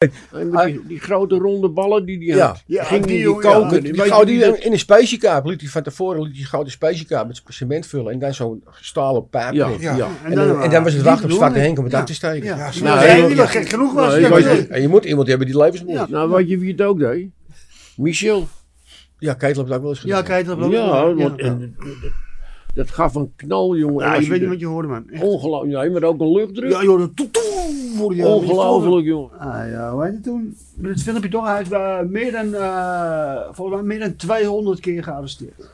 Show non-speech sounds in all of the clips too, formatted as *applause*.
*laughs* Die, die grote ronde ballen die die Ja. had. Ja, ging die die, koken. ja. Die Die die in een spacekaap liet hij van tevoren liet hij gouden spacekaap met cement vullen en dan zo'n stalen pijp Ja, ja. Ja. En, dan, en dan was het wachten op die Zwarte Henk om het ja. uit te steken. Ja, Ja. ja. Nou, nee, heel- die was gek genoeg was. Ja, ja. je- En je moet iemand hebben die levensmoed. Ja, Nou, weet je wie het ook deed? Michel. ja Ketel heeft ook wel eens gedaan. Ja, kijk, dat wel. Ja, want en, dat gaf een knal, jongen. Ja, je weet niet wat je hoorde, man. Ongelooflijk. Nee, maar ook een luchtdruk. Ja, joh, hoorde je. Ongelooflijk, jongen. Ah, ja, hoe heet het toen? Met het filmpje toch, hij heeft eh, meer dan, eh, volgens mij meer dan 200 keer gearresteerd.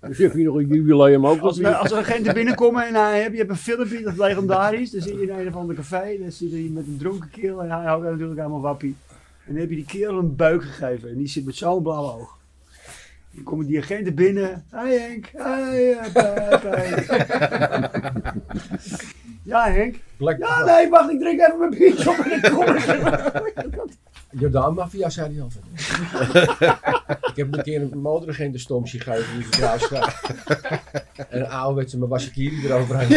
Dus *laughs* heb je nog een jubileum ook. Als, er- niet? als er agenten binnenkomen en hij, heb, je hebt een filmpje, dat is legendarisch. Dan zie je in een of ander café, dan zit hij met een dronken kerel en hij houdt natuurlijk helemaal wappie. En dan heb je die kerel een buik gegeven en die zit met zo'n blauw oog. Dan komen die agenten binnen. Hey Henk, hey eh. *laughs* Ja Henk. Ja nee, wacht, ik drink even mijn biertje op en dan kom ik. *laughs* *laughs* Jordaan Mafia zei hij altijd. ik heb een keer een motoragent een stom zien geven in de Verdraagstraat. en een ouderwetse mijn Wasakiri eroverheen.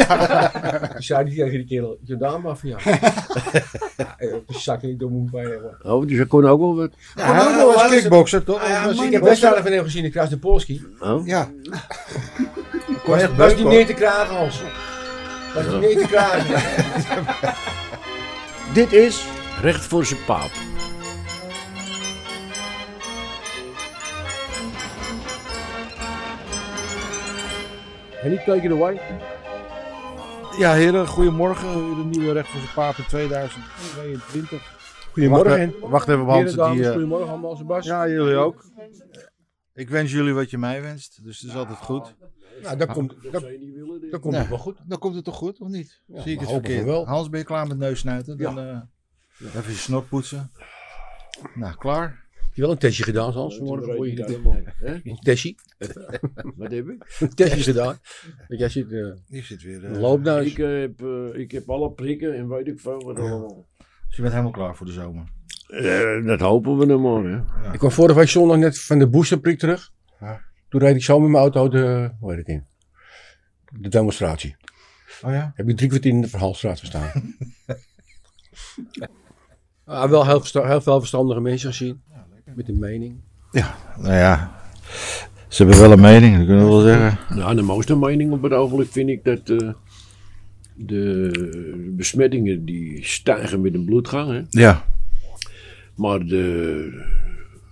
Toen zei hij tegen die kerel, Jordaan Mafia. ja, de zak niet door moet bij hebben. Oh, dus dat kon ook wel wat. Ja, hij was kickbokser, toch? Ah, ja, Was ik hij heb niet wedstrijden van hem gezien in Kruis de Polski. Oh. Ja. *laughs* Was, echt was hoor. meer te krijgen, Hans. Was niet meer te krijgen. *laughs* Dit is Recht voor zijn paap. En niet take it away. Ja, heren, goedemorgen. Weer een nieuwe Recht voor zijn Paap in 2022. Goedemorgen. Wacht, wacht even, Heren, Hans. dames, Die, eh, Goedemorgen allemaal, Sebas. ja, jullie ook. Ik wens jullie wat je mij wenst, dus dat is altijd goed. Nou, dat komt, dat, dat komt ook wel goed. Dan komt het toch goed, of niet? Zie ik het verkeerd? wel. Hans, ben je klaar met neusnuiten? Dan eh, even je snor poetsen. Nou, klaar. Heb je wel een testje gedaan, Hans, vanmorgen voor je dit Hè? Een testje. *laughs* Wat heb ik? Een testje gedaan. Want jij zit uh, Die zit weer. een eh, loopneus. Ik, eh, heb, eh, ik heb alle prikken en weet ik veel wat allemaal. dus je bent helemaal klaar voor de zomer. Eh, dat hopen we nog maar, hè. Ik kwam vorige week zondag net van de boosterprik terug. Ja. Toen reed ik zo met mijn auto de, hoe heet het in? De demonstratie. Oh ja? Heb ik drie kwartier in de Verhalstraat gestaan. *laughs* ah, wel heel, heel veel verstandige mensen gezien. Met een mening. Nou ja. Ze hebben wel een mening, dat kunnen we wel zeggen. Nou, de mooiste mening op het ogenblik vind ik dat eh, de besmettingen die stijgen met een bloedgang. Hè? Ja, Maar de,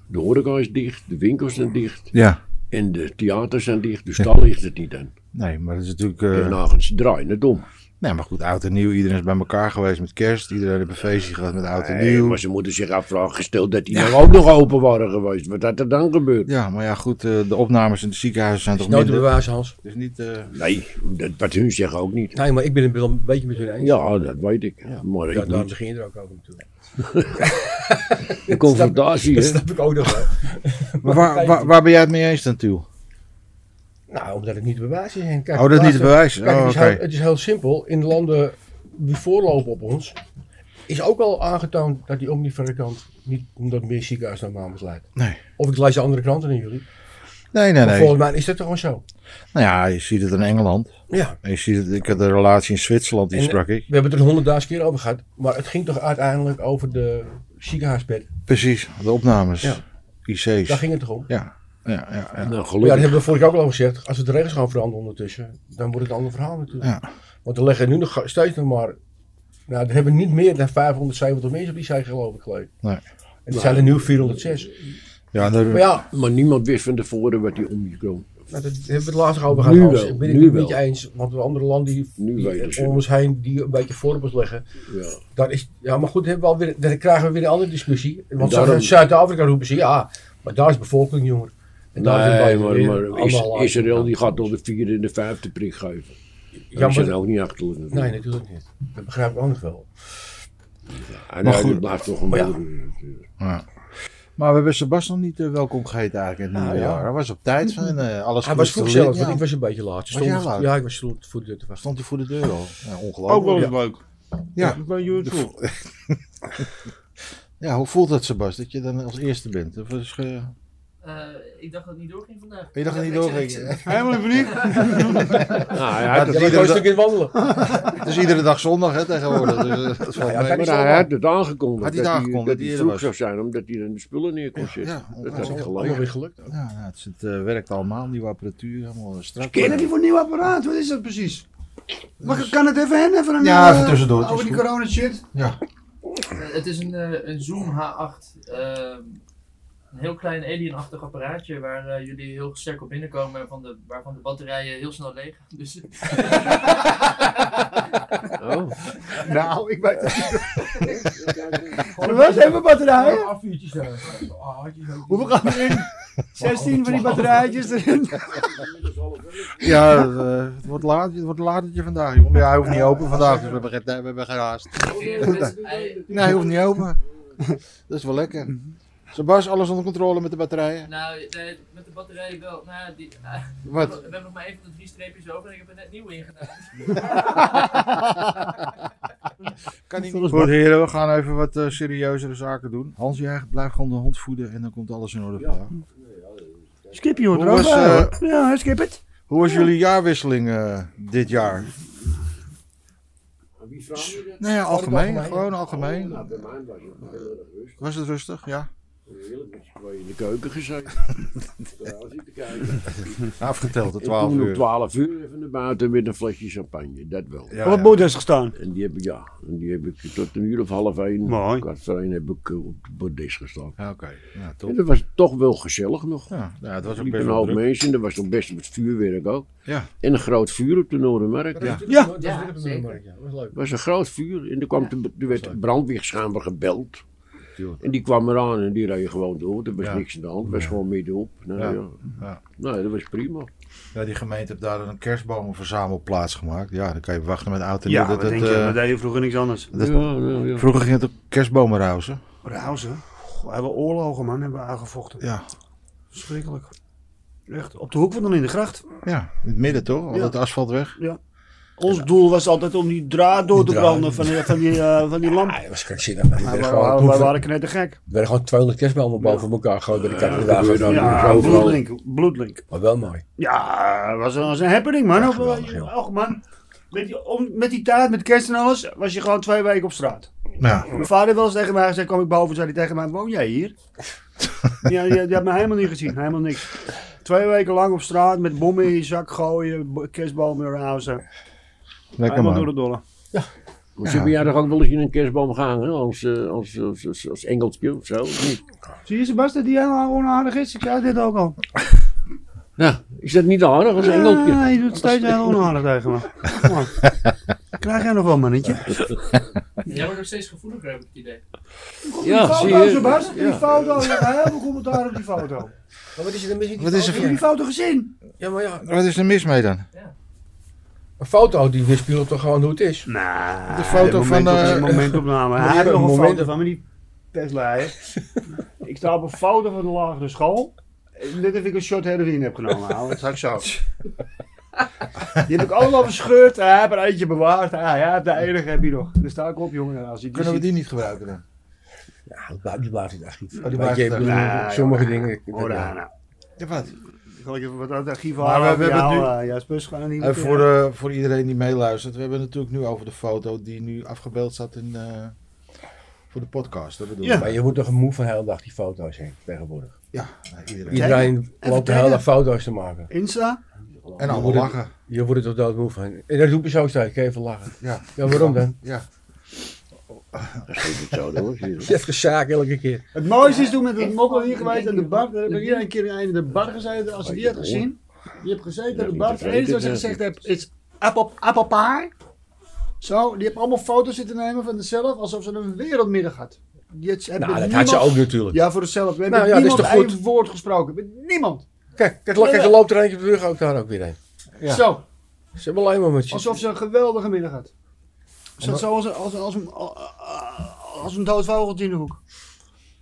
de horeca is dicht, de winkels zijn dicht ja. en de theaters zijn dicht. Dus daar ligt het niet aan. Nee, maar dat is natuurlijk. En eh nou, ze draaien het om. Nee, maar goed, oud en nieuw. Iedereen is bij elkaar geweest met kerst. Iedereen heeft een feestje gehad met oud en Nee, nieuw. maar ze moeten zich afvragen, gesteld dat die nou ook nog open waren geweest. Wat had er dan gebeurd? Ja, maar ja, goed, eh, de opnames in de ziekenhuizen zijn toch Nooit te minder. bewijzen, Hans. Dus niet. eh, Nee, dat, wat hun zeggen ook niet. Nee, maar ik ben het wel een beetje met hun eens. Ja, dat weet ik. Maar Ja, ik daarom niet. begin je er ook over natuurlijk. *laughs* De confrontatie, *laughs* Dat snap ik ook nog wel. maar waar, *laughs* waar, waar ben jij het mee eens dan, Tiel? Nou, omdat het niet te bewijzen is. Henk. Kijk, Oh, dat niet bewijzen. Kijk, Oh, het, is heel, het is heel simpel. In de landen die voorlopen op ons, is ook al aangetoond dat die omnifabrikant niet omdat meer ziekenhuisname leidt. Nee. Of ik lees de andere kranten dan jullie. Nee, nee, Maar nee. volgens mij is dat toch gewoon zo. Nou ja, je ziet het in Engeland. Ja. En je ziet het, ik had een relatie in Zwitserland, die En- sprak ik. We hebben het er honderdduizend keer over gehad. Maar het ging toch uiteindelijk over de ziekenhuisbed. Precies, de opnames. Ja. IC's. Daar ging het toch om? Ja, ja, ja. ja. Nou, Ja, dat hebben we vorige ook al gezegd. Als we de regels gaan veranderen ondertussen, dan wordt het een ander verhaal natuurlijk. Ja. Want er liggen nu nog steeds nog maar... Nou, er hebben niet meer dan 570 mensen op die zij geloof ik. Nee. En er zijn er nu 406. Ja, daar, Maar ja, Maar niemand wist van tevoren wat die omikron. nou, daar hebben we het laatst over gehad. Nu wel, Ik ben het nu niet wel. eens. Want de andere landen die, Nu die om ons heen die een beetje voorbeeld leggen. Ja. Dat is, ja, maar goed, hebben we alweer, dan krijgen we weer een andere discussie. Want daarom- Zuid-Afrika roepen ze, ja, maar daar is bevolking jonger. En daar is het Nee, bij maar, maar Is-. Israël die gaat nog de vierde en de vijfde prik geven. Ja, Ja, maar... maar- ook niet achterlijk. natuurlijk. Nee, natuurlijk niet. Dat begrijp ik ook nog wel. En Maar goed. dat blijft toch een Maar ja. Maar we hebben Sebas nog niet eh, welkom geheten eigenlijk in het Nou, nieuwe ja. jaar. Hij was op tijd van eh, alles Hij was goed vroeg zelf, ja. want ik was een beetje laat. Was jij laat? Ja, ik was stond voor de deur te vast. Stond hij voor de deur al? Ja, Ook wel ongelooflijk. eens leuk. Ja. Je toe. *laughs* Ja, hoe voelt dat Sebas, dat je dan als eerste bent? Of is, ge- Eh, ik dacht dat het niet doorging vandaag. Je dacht dat het niet doorging. *laughs* Helemaal niet. *laughs* Nou, hij Ja, had dat Ja, maar gewoon een stuk in wandelen. *laughs* Het is iedere dag zondag hè, tegenwoordig. Dus, eh, dat valt ja, kijk, Maar hij had het aangekondigd. Had hij het dat aangekondigd dat dat hij hij er vroeg was? zou zijn, omdat hij dan de spullen neer kon Ja, zetten. ja, dat Allemaal gelegen. weer gelukt. ook. Ja, nou, het, is- het eh, werkt allemaal, nieuwe apparatuur, helemaal strak. Ken je die voor een nieuw apparaat? Wat is dat precies? Mag, kan het even hen? Even een, Ja, even tussendoor, Over die is corona shit. Ja, het is een, eh, een Zoom H8. Een heel klein alien-achtig apparaatje waar eh, jullie heel sterk op binnenkomen en van de, waarvan de batterijen heel snel leeg gaan. Dus *laughs* Oh. Nou, ik weet het niet. Wat even batterijen? Afvuurtjes zo- Hoeveel gaan erin? 16 van die batterijtjes erin. ja eh, het, wordt laat, het wordt latertje vandaag. jongen. Ja, hij hoeft niet open vandaag, dus we hebben we hebben geen haast. Nee, hij hoeft niet open. Dat is wel lekker. Sebas, alles onder controle met de batterijen? nou, nee, met de batterijen wel. Nou, ja, die, eh, Wat? We hebben nog maar één van de drie streepjes over en ik heb er net nieuwe ingedaan. *laughs* Kan niet. Goed heren, we gaan even wat eh, serieuzere zaken doen. Hans, jij blijft gewoon de hond voeden en dan komt alles in orde. vandaag. Skip je hoort Hoe er ook was, eh, hoor. Ja, skip het. Hoe was jullie jaarwisseling eh, dit jaar? Wie vraag je dat? Nou ja, algemeen. algemeen. Gewoon Oh, algemeen. nou, bij mij was het heel erg rustig. Was het rustig? Ja. Heerlijk z'n tweeën in de keuken gezeten. *laughs* Daar zitten kijken. *laughs* Afgeteld, de En 12 toen om uur. 12 uur even naar buiten met een flesje champagne. Dat wel. Ja, Op het ja. gestaan. En die heb ik, ja, en die heb ik tot een uur of half één, Mooi. kwart voor één heb ik eh, op het bordes gestaan. Ja, Oké, ja, En dat was toch wel gezellig nog. Ja, ja, het was ook best een hoop druk. mensen, er was nog best wat vuurwerk ook. Ja. En een groot vuur op de Noordermarkt. Ja. Dat Ja. Dat was leuk. Het was een groot vuur en er, kwam de, er werd de brandweerschamber gebeld. Tuurlijk. En die kwam eraan en die reed gewoon door. Er was Ja. niks aan de hand, het was gewoon middenop. Nou, Ja. ja. Ja. Nou, dat was prima. Ja, die gemeente heeft daar een kerstbomenverzamelplaats gemaakt. Ja, dan kan je wachten met nieuw. Ja, dat, het, denk je? eh, vroeger niks anders. dat- ja, ja, ja. Vroeger ging het ook kerstbomen rauzen. Rauzen. We hebben oorlogen, man. Hebben we aangevochten. Ja. Verschrikkelijk. Echt. Op de hoek van dan in de gracht. ja, in het midden toch? Al Ja. dat asfalt weg. Ons doel was altijd om die draad door te Die branden van die, van die, eh, van die lamp. *laughs* Ah, dat was krankzinnig. Maar werden we, gewoon- we, we Er waren knettergek. werden gewoon 200 kerstballen boven elkaar gegooid bij de Ja, dat Ja, bloedlink. Bloedlink. Maar wel mooi. Ja, het was, een- was een happening, man. Ja, geweldig, och, man. Met die, om, met die tijd, met kerst en alles, was je gewoon twee weken op straat. Ja. Mijn vader heeft wel eens tegen mij gezegd, kwam ik boven, zei hij tegen mij, woon jij hier? *laughs* ja, je, je hebt me helemaal niet gezien, helemaal niks. Twee weken lang op straat, met bommen in je zak gooien, bo- kerstbomen rauzen. Lekker Helemaal door de dolle. Jij toch ook wel eens in een kerstboom gehangen als, eh, als, als, als, als engeltje of zo? niet? Zie je Sebastian, die helemaal onaardig is? Ik zei dit ook al. Ja, is dat niet aardig als engeltje? Ja, je doet steeds heel onaardig tegen me. Kom maar. *laughs* Krijg jij nog wel, mannetje? *laughs* Jij wordt nog steeds gevoeliger, heb ik het idee. Ja, die zie foto, je? Sebas, die Ja. foto. Je hebt heel veel commentaar op die foto. Maar wat is er dan mis in die Wat is er foto? Heb je die foto gezien? Ja, maar ja. Wat is er mis mee dan? Een foto die weerspiegelt toch gewoon hoe het is? Nou, De foto van, de eh, momentopname. Hij *laughs* heeft nog een moment- foto van me, die pestleier. ik sta op een foto van de lagere school. Net of ik een shot heroïne heb genomen. Dat zag ik zo. Die heb ik allemaal verscheurd. Hij heeft er eentje bewaard. Ja, ja, de enige heb je nog. Daar sta ik op, jongen. Als je die Kunnen we die niet gebruiken dan? Ja, die in het archief. Oh, die bedoel, archief. sommige dingen. Oh, daar, nou. Ja, wat? Ik ga even wat uit het archief Maar we- halen. we hebben jou, nu- eh, Jasper, gaan er niet En voor, de, voor iedereen die meeluistert, we hebben het natuurlijk nu over de foto die nu afgebeeld staat in, eh, voor de podcast. Dat bedoel Ja. ik. Maar je moet toch een moe van de hele dag die foto's heen tegenwoordig. Ja, nou, iedereen. Iedereen loopt de hele dag foto's te maken. Insta? En allemaal lachen. Je wordt er toch doodmoe van. En dat doe je zo steeds. Ik even lachen. Ja. Ja, waarom dan? Ja. Dat is het zo, hoor. zie *laughs* je. Even zaak elke keer. Het mooiste is toen met het mokkel hier geweest aan de bar. Daar heb ik hier een keer in de bar gezeten. Als je die had gezien. Je hebt gezeten aan de bar. Het enige wat ze gezegd hebt is pie. Zo, die heeft allemaal foto's zitten nemen van zichzelf. Alsof ze een wereldmiddag had. Heeft Nou, dat had ze ook natuurlijk. Ja, voor zichzelf. We hebben Nou ja, niemand één woord gesproken. Met niemand. Kijk, kijk, kijk, er loopt er eentje op de rug ook daar ook weer heen. Ja. Zo, Ze hebben alleen maar met je. alsof ze een geweldige middag had. Zat zo als, een- als, een- als, een, als een dood vogeltje in de hoek.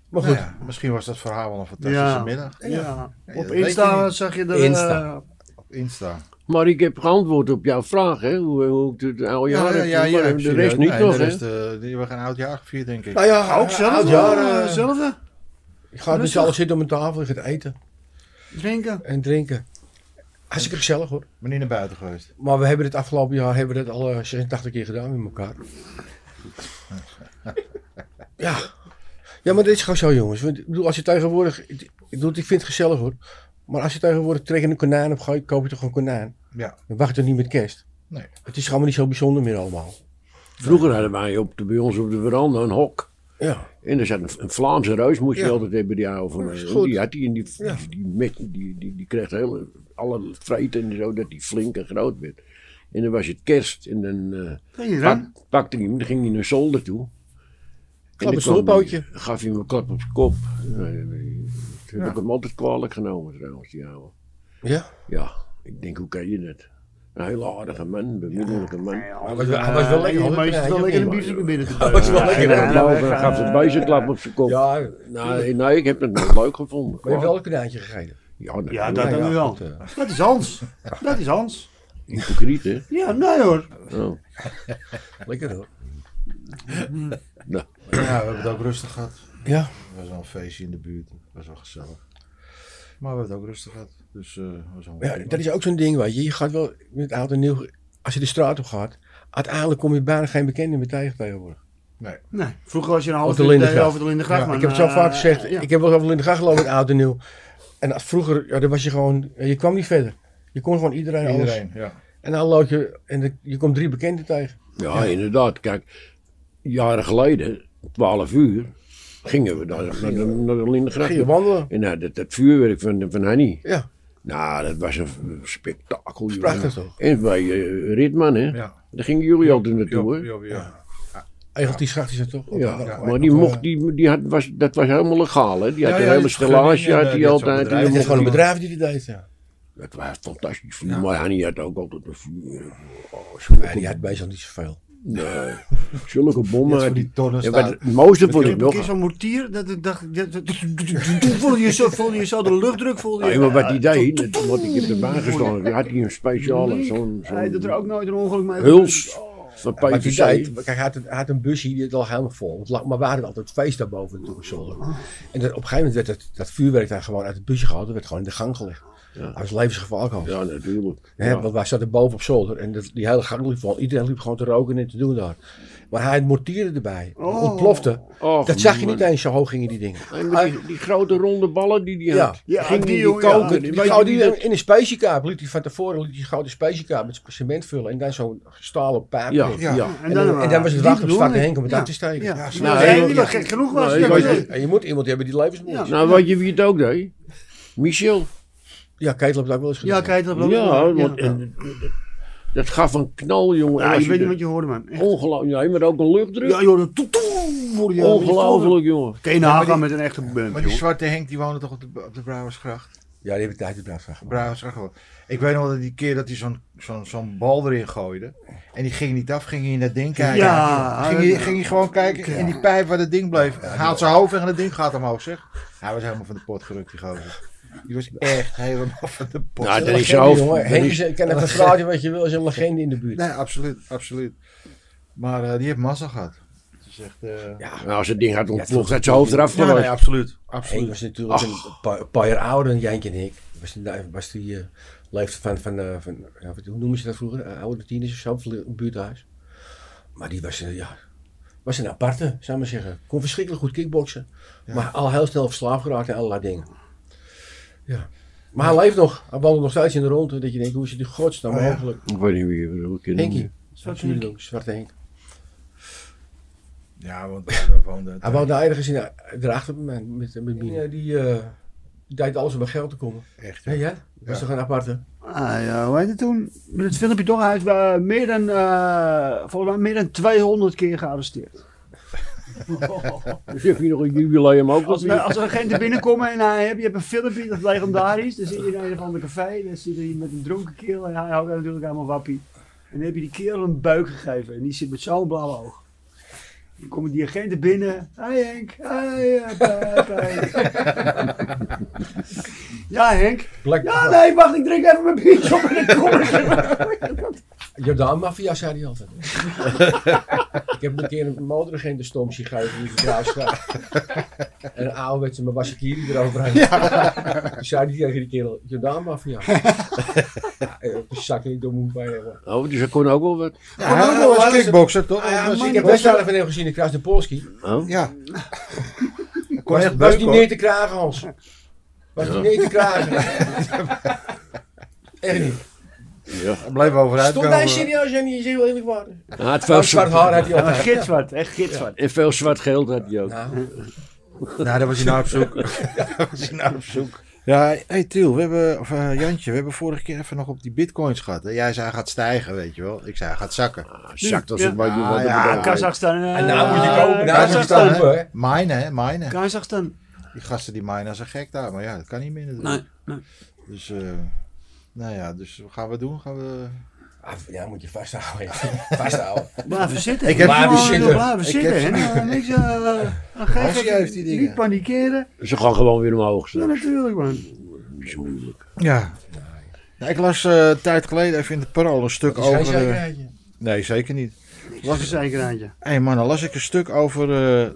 Maar Nou goed, ja, misschien was dat verhaal wel een fantastische Ja. middag. Ja. Ja, Op dat Insta je zag je er... Insta. eh, Op Insta. Maar ik heb geantwoord op jouw vraag, hè? Hoe, hoe ik het oude jaar heb. ja, maar de rest niet nee, nog, hè? eh, hebben geen oud jaar gevierd, denk ik. nou ja, ook zelf, oud jaar, eh, eh, hetzelfde. Je gaat met z'n allen zitten om een tafel en gaat eten. Drinken. en drinken. Hartstikke gezellig hoor. Maar niet naar buiten geweest. Maar we hebben het afgelopen jaar hebben we dat al eh, 86 keer gedaan met elkaar. *laughs* Ja. Ja, maar dit is gewoon zo jongens. Want, Ik bedoel, als je tegenwoordig... Ik, ik bedoel, ik vind het gezellig hoor. Maar als je tegenwoordig trekken een konijn op gooit, koop je toch een konijn. Ja. Dan wacht je toch niet met kerst. Nee. Het is gewoon niet zo bijzonder meer allemaal. Vroeger hadden wij op de, bij ons op de veranda een hok. Ja. En er zat een, een Vlaamse reus, moest je Ja. altijd hebben, die oude van. Die had die en die, Ja. die, die, die, die, die kreeg hele, alle vreten en zo, dat die flink en groot werd. En dan was het kerst en dan eh, pak, dan? pakte hij hem, dan ging hij naar zolder toe. Klap dan een hij- gaf hij hem een klap op zijn kop. Nee, nee. Toen heb Ja. ik hem altijd kwalijk genomen trouwens, die oude. Ja? Ja, ik denk, hoe kan je dat? Een hele aardige man, bemiddelijke man. Hij was, wel- hij was wel lekker. Ja, wel ja, lekker een ja. binnen te Hij was wel lekker. Ja, ja, ja, gaf ja, ja. bezenklap op zijn kop. Ja, Nee, nee, ik heb het nog leuk gevonden. maar je hebt wel een konijntje gegeten. Ja, dat Ja, is dat dan wel. goed, eh. Dat is Hans. Dat is Hans. hypocriet, hè? Ja, nee hoor. Oh. *laughs* Lekker hoor. *laughs* Nou, Ja, we hebben het ook rustig gehad. Ja. Er was wel een feestje in de buurt. Dat was wel gezellig. Maar we hebben het ook rustig gehad. Dus eh was Ja, dat is ook zo'n ding, weet je. Je gaat wel met oud en nieuw, als je de straat op gaat, uiteindelijk kom je bijna geen bekende meer tegen tegenwoordig. Nee, vroeger was je een half uur Lindengracht. over de Lindengracht. Ja, ik heb het zo eh, vaak gezegd, ja. ik heb wel over in de gracht gelopen met oud en nieuw. En als vroeger, ja, dan was je gewoon, je kwam niet verder. Je kon gewoon iedereen, alles. Iedereen, ja. En dan loop je, en de- je komt drie bekenden tegen. ja, inderdaad. Kijk, jaren geleden, 12 uur, gingen we daar naar de, naar de Lindengracht. Wandelen. En nou, dat, dat vuurwerk van, van Hanny. Ja, Nou, dat was een spektakel. prachtig toch? En bij eh, Ritman, hè? Ja. Daar gingen jullie altijd naartoe, hè? Ja, ja, ja. Eigenlijk die schacht is het toch? Ja, Ja, maar die mocht, eh, die, die had, was, dat was helemaal legaal, hè? Die had Ja, een ja, hele die stellage, had die eh, altijd. Het is Die gewoon een bedrijf die die deed, ja. Dat was fantastisch vuur, maar Hanny had ook altijd een vuur. Oh, Nee, zulke, die had meestal niet zoveel. nee, zulke bommen. Had die die- tonnen Ja, maar het mooiste vond ik een nog. keer zo'n mortier, dat *laughs* toen voelde je zo, voelde je zo de luchtdruk, voelde je. Nee, maar wat hij deed, want ik heb erbij gestaan, had hij een speciale, zo'n Hij doet er ook nooit een ongeluk mee. huls van PVC. deed, kijk, hij had een, hij had een busje die het al helemaal vol. Maar we hadden altijd feest daarboven op zolder. En dat, op een gegeven moment werd dat, dat vuurwerk daar gewoon uit het busje gehaald. Dat werd gewoon in de gang gelegd. Ja. Was levensgevaarlijk al. Ja, natuurlijk. Hè, Ja. Want wij zaten boven op zolder en dat- die hele gang liep vol. Iedereen liep gewoon te roken en te doen daar. Maar hij had mortieren erbij. Oh. Ontplofte. Och, Dat zag je niet eens, zo hoog gingen die dingen. Maar die, die grote ronde ballen die die Ja. had, Ja, ging die die, jongen, ja. koken. Die dat- in een spacekaap liet hij van tevoren liet hij gouden spacekaap met cement vullen en dan zo'n stalen pijp. Ja, erin. ja. Ja. En, dan, en dan was het wachten op zwarte Henk om het uit te steken. Ja, die was gek genoeg was. En je moet iemand hebben die levensmoed. Nou, weet je wie het ook deed? Michel. Ja, Ketel heeft het ook wel eens gedaan. Ja, kijk, dat was Ja, want en, dat gaf een knal, jongen. Ja, je weet niet wat je hoorde, man. Ongelooflijk. Ja, maar ook een luchtdruk. Ja, joh, dat toe, toe. Ongelooflijk, jongen. Je nagaan met een echte band, Maar die zwarte Henk die woonde toch op de, op de Brouwersgracht? Ja, die heb ik tijd de. Brouwersgracht gewoon. Ik weet nog dat die keer dat hij zo'n zo'n zo'n bal erin gooide. En die ging niet af, ging hij in dat ding kijken. Ja, ging, hij, ging hij gewoon kijken in die pijp waar dat ding bleef. Haalt zijn hoofd weg en het ding gaat omhoog, zeg. Hij was helemaal van de pot gerukt, die gozer. Die was echt helemaal van de pot. Nou, Een is je is, ik kan even *laughs* vragen wat je wil, is een legende in de buurt. Nee, absoluut, absoluut. Maar eh, die heeft massa gehad. Echt... eh, Ja, Nou, als het ding had ontploft, had zijn hoofd eraf ja, nee, absoluut. Henk absoluut. was natuurlijk een paar, paar jaar ouder dan Jantje en ik. Was die, was die uh, leefde van, van, uh, van ja, wat- hoe noemen ze dat vroeger? Uh, oude tieners of zo, een buurthuis. Maar die was, uh, ja, was een aparte, zou ik maar zeggen. Kon verschrikkelijk goed kickboksen. Ja. Maar al heel snel verslaafd geraakt aan allerlei dingen. Ja. Maar hij leeft nog. Hij wandelt nog steeds in de ronde. Dat je denkt, hoe is het in godsnaam Oh ja. mogelijk? Ik weet niet wie je bedoelt. Henkie. Zwarte Henk. Zwarte Henk. Ja, want we woonden... Hij woonde *laughs* ergens in, erachter met, met, met Mine. Die, uh, die deed alles om aan geld te komen. Echt, Ja, ja? Dat was Ja. toch een aparte? Ah, ja, hoe heet het toen? Met het filmpje toch, hij is bij meer dan, eh, volgens mij meer dan 200 keer gearresteerd. *laughs* Dus heb je nog een jubileum ook Als, er agenten binnenkomen en hij, heb, je hebt een filmpje, dat is legendarisch. Dan zit je in een of ander café, dan zit hij met een dronken kerel en hij houdt natuurlijk helemaal wappie. En dan heb je die kerel een buik gegeven en die zit met zo'n blauwe oog. Dan komen die agenten binnen. Hé Henk, hé Henk. ja Henk. Black, Ja nee, wacht ik drink even mijn biertje op en dan kom ik. *laughs* Jordaan Mafia, zei hij altijd. *laughs* ik heb een keer een motoragent een stom zien geven in de Graafstraat. en een ouderwetse mijn Wasakiri eroverheen. Toen zei hij tegen die kerel, Jordaan Mafia. *laughs* ja, op zijn zak niet door moet bij hebben. Oh, dus dat kon ook wel wat. Ja, hij was kickboxer toch? Ah, ja, Was- ik heb wedstrijden van hem gezien in Kruis de Polski. Oh. Ja. Hij *laughs* kon Was, echt was niet beuken, neer te kragen, Hans. Was Ja. niet neer te kragen. Echt niet. Ja. Bleef overuit Stond hij serieus en niet heel eerlijk waar. Hij had Oh, veel zwart haar had hij altijd. gitzwart, echt gitzwart. En veel zwart geld had hij ook. Nou, Nou, daar was hij naar op zoek. *laughs* daar was hij naar op zoek. Ja, hey Tiel, we hebben, of eh, Jantje, we hebben vorige keer even nog op die bitcoins gehad. hè. Jij zei hij gaat stijgen, weet je wel. Ik zei hij gaat zakken. Ah, Zakt als Ja. het maar doet. Ah, wat ja, Ja, Kazachstan. eh, en nou moet je kopen. Je Kazachstan. hè. Minen, hè, minen. Kazachstan. Die gasten die minen als een gek daar. Maar ja, dat kan niet meer natuurlijk. Nee, nee. Dus, eh, nou ja, dus wat gaan we doen? Gaan we... Ah, Ja, moet je vasthouden. ja. *laughs* Vasthouden. Blijven zitten. Ik heb- Blijven zitten. Blijven Ik zitten. heb- niks, aan geven. Hansie heeft die dingen. Niet panikeren. Ze gaan gewoon weer omhoog Ja, staan. natuurlijk man. Niet zo moeilijk. Ja. Nou, ik las eh, een tijd geleden even in de Parool een stuk Dat is geen over... eh, zekerheidje. nee, zeker niet. Was een zekerheidje. Hé hey man, dan las ik een stuk over eh,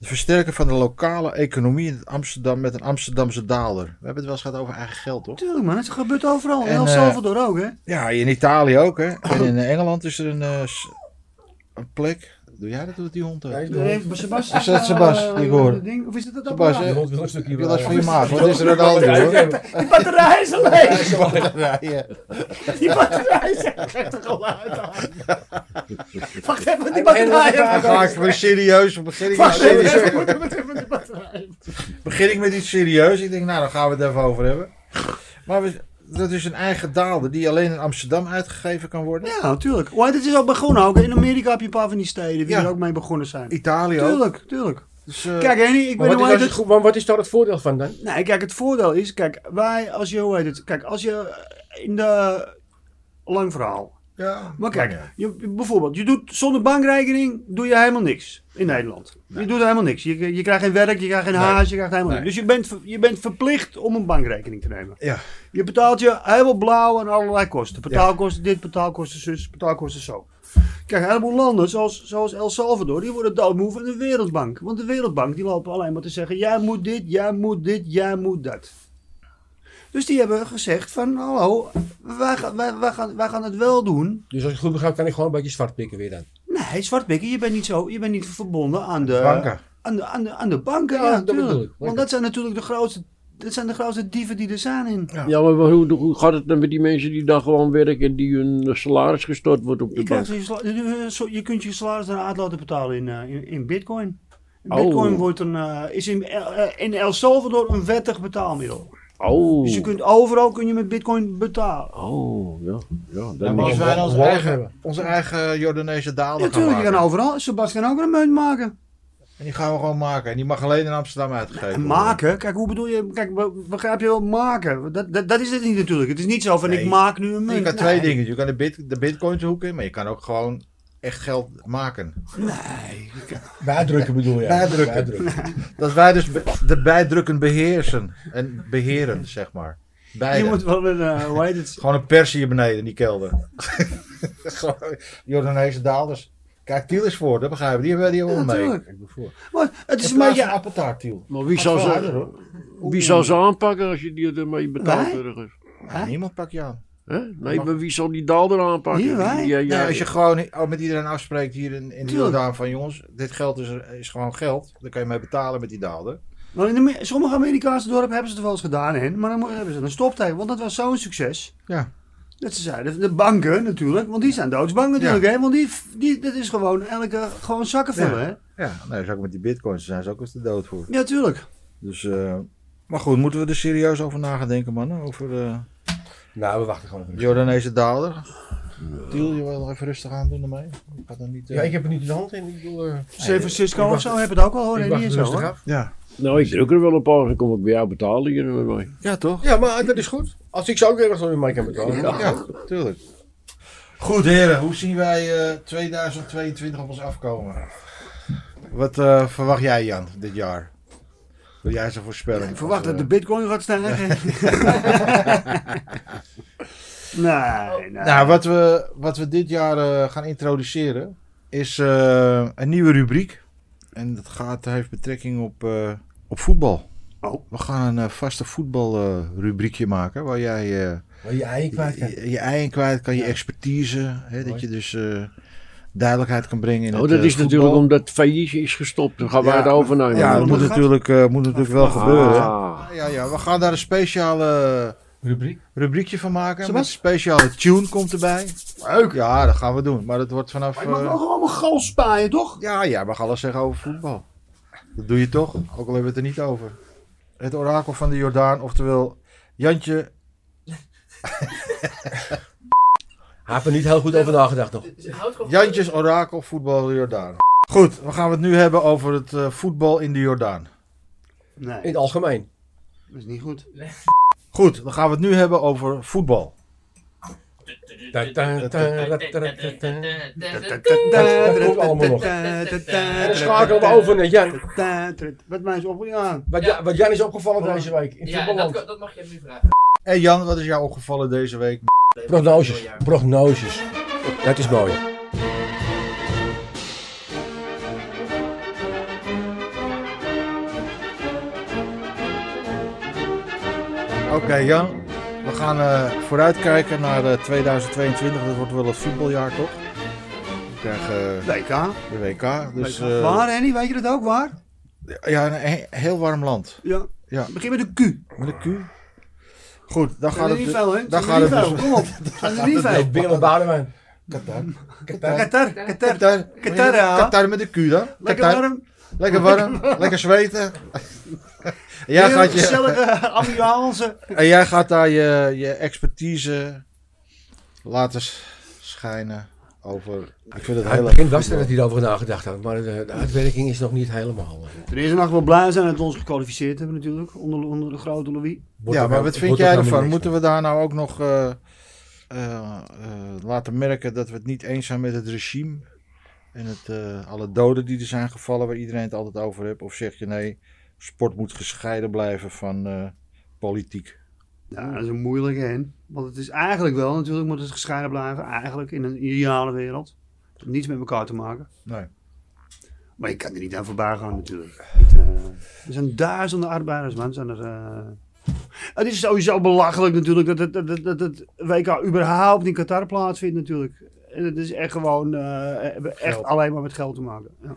het versterken van de lokale economie in Amsterdam met een Amsterdamse daalder. We hebben het wel eens gehad over eigen geld, toch? Tuurlijk man, het gebeurt overal. In En, El eh, Salvador ook hè. Ja, in Italië ook, hè. En in Engeland is er een, eh, een plek. Doe jij dat, doet die hond ook? Nee, Sebas. Is dat Sebas, die ik hoor? Ding, of is dat dat? Sebas, hè? Die hond wil een stukje last van je maag? Wat is er aan de hand, *laughs* hoor? Die batterij is leeg. Ja, *laughs* ja. Die batterij is echt een geluid aan. Wacht even, die batterij. Dan ga ik weer serieus. Begin ik, met Wacht even, serieus. die batterij. begin ik met iets serieus. Ik denk, nou, dan gaan we het even over hebben. Maar we, dat is een eigen daalder die alleen in Amsterdam uitgegeven kan worden. Ja, natuurlijk. Maar dit is al begonnen ook. In Amerika heb je een paar van die steden die Ja. er ook mee begonnen zijn. Italië ook. Tuurlijk, tuurlijk. Dus, eh, Kijk, Henny, ik Maar ben wat, hoe is, heet het? goed- maar wat is daar het voordeel van dan? Nee, kijk, het voordeel is, kijk, wij als je, hoe heet het? Kijk, als je in de, lang verhaal. Ja, Maar kijk, je, bijvoorbeeld, je doet zonder bankrekening, doe je helemaal niks in Nederland. Je doet helemaal niks. Je, je krijgt geen werk, je krijgt geen Nee. je krijgt helemaal Nee. niks. Dus je bent, je bent verplicht om een bankrekening te nemen. Ja. Je betaalt je helemaal blauw aan allerlei kosten. Betaalkosten dit, betaalkosten zus, betaalkosten zo. Kijk, een heleboel landen, zoals, zoals El Salvador, die worden doodmoe van de Wereldbank. Want de Wereldbank, die lopen alleen maar te zeggen, jij moet dit, jij moet dit, jij moet dat. Dus die hebben gezegd van, hallo, wij, gaan- wij, wij, gaan, wij gaan het wel doen. Dus als ik goed begrijp, kan ik gewoon een beetje zwart pikken weer dan. Nee, zwartpikken, je bent niet zo, je bent niet verbonden aan de Banken. Aan de, aan de, aan de banken, Ja, ja, dat bedoel tuurlijk. ik. Want dat zijn natuurlijk de grootste, dat zijn de grootste dieven die er zijn in. Ja, maar hoe, hoe gaat het dan met die mensen die dan gewoon werken en die hun salaris gestort wordt op de Je, bank? krijgt je, je- zo- je kunt je salaris eruit laten betalen in, eh, in, in bitcoin. Oh. Bitcoin wordt een, eh, is in, eh, in El Salvador een wettig betaalmiddel. Oh, Dus je kunt overal kun je met bitcoin betalen. oh, ja. ja maar als wij dan onze eigen, hebben. onze eigen Jordaanese daalder Ja, gaan tuurlijk, je kan overal. Sebastian kan ook een munt maken. En die gaan we gewoon maken. En die mag alleen in Amsterdam uitgegeven En worden. maken? Kijk, hoe bedoel je? Kijk, be- begrijp je wel maken? Dat, dat, dat is het niet natuurlijk. Het is niet zo van Nee. ik maak nu een munt. Je kan twee dingen. Je kan de, bit, de bitcoins hoeken, maar je kan ook gewoon echt geld maken. Nee. Bijdrukken bedoel je? Bijdrukken. Dat wij dus de bijdrukken beheersen. En beheren, zeg maar. Je moet wel een, eh, hoe heet het? Gewoon een pers hier beneden in die kelder. *laughs* Gewoon Jordaanese daalders. Kijk, Tiel is voor, dat begrijpen we. Die hebben die hebben we Ja, mee. Ik voor. Maar het is een beetje... appeltaart, Tiel. Maar wie verder, ze, wie zal ze aanpakken als je die ermee betaalt? Niemand pak je aan. Nee, maar wie zal die daalder aanpakken? Hier, wij. Ja, als je gewoon oh, met iedereen afspreekt hier in, in. Jordaan van jongens, dit geld is, is gewoon geld. Daar kan je mee betalen met die daalder. Maar in de sommige Amerikaanse dorpen hebben ze het wel eens gedaan, hè? maar dan hebben ze een stopteken, want dat was zo'n succes. Ja. Dat ze zeiden, de banken natuurlijk, want die zijn doodsbang natuurlijk, hè? want die, die, dat is gewoon elke, gewoon zakken vullen, Ja. hè? Ja, nee, dus ook met die bitcoins daar zijn ze ook eens de dood voor. Ja, tuurlijk. Dus, eh, maar goed, moeten we er serieus over na gaan denken, mannen? Over eh Nou, we wachten gewoon even. de Jordaanese daalder. Tiel, je wil nog even rustig aan doen ermee? Ik ga dan niet... eh, Ja, ik heb het niet in de hand en ik wil... eh, San Francisco of zo hebben het ook al, hoor. ik wacht zo, rustig hoor. af. ja. Nou, ik druk er wel een paar, dan kom ik bij jou betalen hier met mij. ja, toch? Ja, maar dat is goed. Als ik zo ook ergens nog in mij kan betalen. Ja, tuurlijk. Goed heren, hoe zien wij eh, 2022 op ons afkomen? Wat eh, verwacht jij Jan dit jaar? Wil jij zijn voorspelling? Ik verwacht dat eh, de bitcoin gaat stijgen. Nee, nee. Nou, wat we, wat we dit jaar eh, gaan introduceren is eh, een nieuwe rubriek. En dat gaat, heeft betrekking op, eh, op voetbal. Oh. We gaan een eh, vaste voetbalrubriekje maken waar jij eh, Waar je eigen kwijt kan. je, je ei in kwijt kan, je expertise. Hè, dat je dus eh, duidelijkheid kan brengen in Oh, het dat eh, is voetbal. natuurlijk omdat Faillice is gestopt. Dan gaan wij Ja, het overnemen. Ja, dat moet natuurlijk, eh, moet natuurlijk wel gebeuren. Ah. Ja, ja, we gaan daar een speciale Rubriek. rubriekje van maken. Met een speciale tune komt erbij. Leuk. Ja, dat gaan we doen. Maar dat wordt vanaf... Maar je mag eh, wel allemaal goals spaaien, toch? Ja, jij mag alles zeggen over voetbal. Dat doe je toch? Ook al hebben we het er niet over. Het orakel van de Jordaan, oftewel Jantje. *laughs* Hij heeft er niet heel goed over nagedacht nog. Jantjes orakel voetbal de Jordaan. Goed, we gaan het nu hebben over het eh, voetbal in de Jordaan. Nee, In het algemeen. dat is niet goed. Goed, dan gaan we het nu hebben over voetbal. Dat komt allemaal nog. En dan schakelen we over naar Jan. Wat mij is opgegaan. Wat, Ja- wat Jan is opgevallen deze week in Ja, dat, dat mag je hem nu vragen. En Jan, wat is jou opgevallen deze week? Prognoses. Prognoses. Dat is mooi. Oké Jan, we gaan eh, vooruitkijken naar eh, 2022. Dat wordt wel het voetbaljaar toch? We krijgen eh, WK. de WK. Dus, eh, Waar, Henny? Weet je dat ook, waar? Ja, een he- heel warm land. Ja. Ja. Begin met een Q. Met een Q. Goed, dan gaat het... niet veel, hè? dan gaat het dus- Kom op. Zijn er niet veel. Boudewijn. Qatar. Qatar. Qatar. Qatar. Qatar. Qatar, ja. Qatar met een Q dan. Lekker Qatar. warm. Lekker warm. lekker zweten. En *laughs* jij, gaat je, gezellige ambiance. *laughs* en jij gaat daar je, je expertise laten schijnen over... Ik vind het heel begin erg was er dat hij erover nagedacht had, maar de, de uitwerking is nog niet helemaal. eerste mag ik wel blij zijn dat we ons gekwalificeerd hebben natuurlijk. Onder, onder de grote Louis. wordt Ja, er maar wel- wat vind er jij ervan? Moeten we daar nou ook nog eh, eh, eh, laten merken dat we het niet eens zijn met het regime? En het, eh, alle doden die er zijn gevallen, waar iedereen het altijd over heeft? Of zeg je nee, sport moet gescheiden blijven van eh, politiek? Ja, dat is een moeilijke hen. Want het is eigenlijk wel, natuurlijk moet het gescheiden blijven. Eigenlijk in een ideale wereld. Het heeft niets met elkaar te maken. Nee. Maar je kan er niet aan voorbij gaan natuurlijk. Niet, eh, er zijn duizenden arbeiders, man. Zijn er, eh. Het is sowieso belachelijk natuurlijk dat het, dat, dat het WK überhaupt in Qatar plaatsvindt natuurlijk. En het is echt gewoon hebben echt alleen maar met geld te maken. Ja.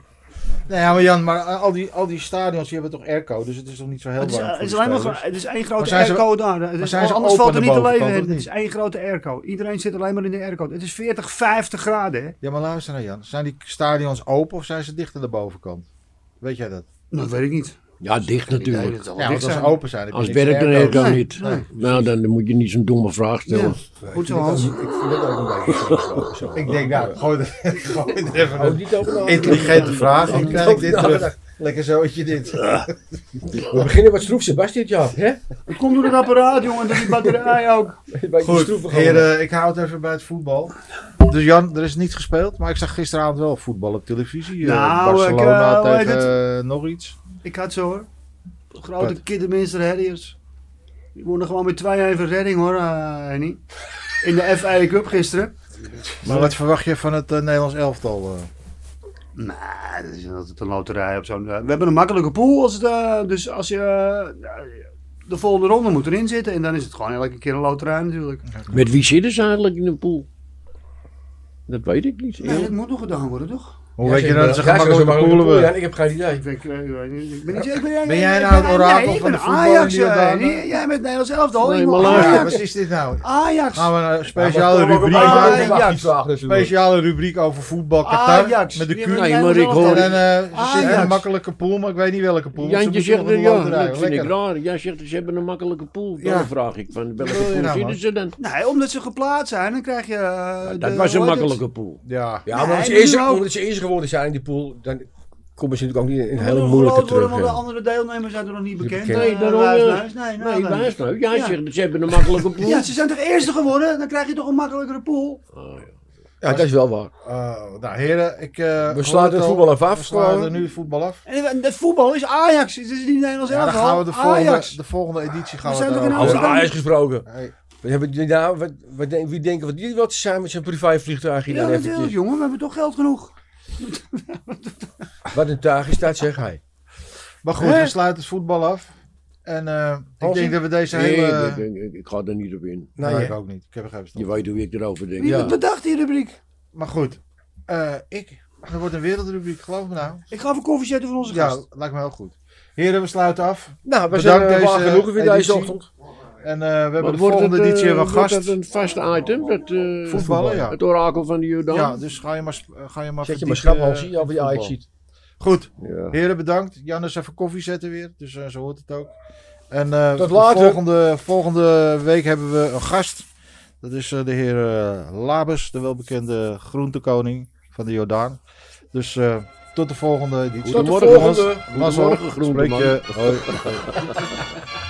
Nee, ja, maar Jan, maar al die, al die stadions die hebben toch airco, dus het is toch niet zo heel Het is, warm het is de alleen maar het is één grote ze- airco daar. Het is, zijn ze anders valt er niet leven. bovenkant, Het is één grote airco. Iedereen zit alleen maar in de airco. Het is 40, 50 graden. Hè? Ja, maar luister nou Jan, zijn die stadions open of zijn ze dicht aan de bovenkant? Weet jij dat? Dat weet ik niet. Ja, dicht natuurlijk. Ja, dicht als ze open zijn, Als airco's. airco Nee, niet. nee. Nou, dan moet je niet zo'n domme vraag stellen. Ja. Goed zo, Hans. Ik vind het ook een beetje zo. Ik denk, nou, gooi er, *laughs* gooi er even een niet over nagedacht. intelligente vraag en krijg ik dit terug. Lekker zootje dit. We beginnen wat stroef, Sebastian, ja. Hè? Het komt door het apparaat, jongen. Dat die batterij ook. Goed, heren, ik hou het even bij het voetbal. Dus Jan, er is niet gespeeld, maar ik zag gisteravond wel voetbal op televisie. Eh, Nou, Barcelona ik, eh, tegen eh, nog iets. Ik had zo hoor. Grote? Kidderminster Harriers. Die wonnen gewoon met 2-1 redding hoor, eh, Henny. In de FA Cup gisteren. Maar wat verwacht je van het eh, Nederlands elftal? eh? Nee, dat is altijd een loterij op zo'n... we hebben een makkelijke pool. Als het, dus als je... de volgende ronde moet erin zitten. En dan is het gewoon elke keer een loterij natuurlijk. Met wie zitten ze eigenlijk in een pool? Dat weet ik niet. Nee, dat moet nog gedaan worden toch? Hoe Ja, weet je nou dat ze zeg, gemakkelijke zo poelen pool, hebben? Ja, ik heb geen idee. Ik, weet- ik, weet- ik weet niet. Ik ben, niet, ik ben, jij nou het orakel van de Ajax, eh, Jij bent Nederlands elftal. Nee, maar wat is dit nou? Ajax. Gaan we een speciale rubriek maken? Speciale rubriek over voetbal Qatar. Ajax. Met de Q. hebben Nee, maar ik Nederlands hoor- En eh, een makkelijke pool, maar ik weet niet welke pool. Jantje zegt, er, ja, dat vind ik Lekker. raar. Jij zegt, ze hebben een makkelijke pool. Dan Ja. vraag ik van, welke pool nou, zitten man? ze dan? Nee, omdat ze geplaatst zijn, dan krijg je... eh, dat was een makkelijke pool. Ja. Ja, maar omdat ze eerst geworden zijn in die pool, dan komen ze natuurlijk ook niet in een hele moeilijke terug. Want de andere deelnemers zijn er nog niet bekend. bekend. Nee, Eh, daarom. Wijs, Nee, Nee, nee, nou? Jij Ja. zegt, ze hebben een makkelijke pool. Ja, ze zijn toch eerste geworden? Dan krijg je toch een makkelijkere pool? Oh, ja. Ja, dat is wel waar. Eh, nou, heren, ik. eh, hoor We sluiten het al. voetbal even af. We sluiten gewoon. nu het voetbal af. En het voetbal is Ajax. Het is niet Nederlands Ja, dan elftal. gaan we de volgende, Ajax. de volgende editie gaan We we zijn het toch in over. Ajax gesproken. Hey, Wat hebben die nou, wat, wat, wie denken wat die wat zijn met zijn privévliegtuig hier Ja, dan natuurlijk, jongen. We hebben toch geld genoeg. *laughs* Wat een tuig is dat, zeg hij. Maar goed, we sluiten het voetbal af. En eh, ik denk dat we deze Nee, hele... ik, ik, ik, ik ga er niet op in. Nou, Nee, ja. ik ook niet. Ik heb er geen Je weet hoe ik erover denk. Wie Ja. bedacht, die rubriek? Maar goed, eh, ik. Er wordt een wereldrubriek, geloof me nou. Ik ga even koffie zetten voor onze Ja, gast. lijkt me heel goed. Heren, we sluiten af. Nou, we Bedankt zijn deze genoeg weer deze ochtend. En eh, we hebben de volgende het, eh, editie hebben we een wordt gast. dat een vast item? Dat, eh, Voetballen, ja. Het orakel van de Jordaan? Ja, dus ga je maar, ga je maar Zet je maar verdiepen, schrap, eh, Hansie, over. Ajax ziet. Goed, Ja. heren bedankt. Jan is even koffie zetten weer, dus eh, zo hoort het ook. En eh, Tot de later. Volgende, volgende week hebben we een gast. Dat is eh, de heer eh, Labus, de welbekende groentekoning van de Jordaan. Dus eh, tot de volgende editie. Tot de Goedemorgen, volgende. Goedemorgen, spreek je. Hoi. *laughs*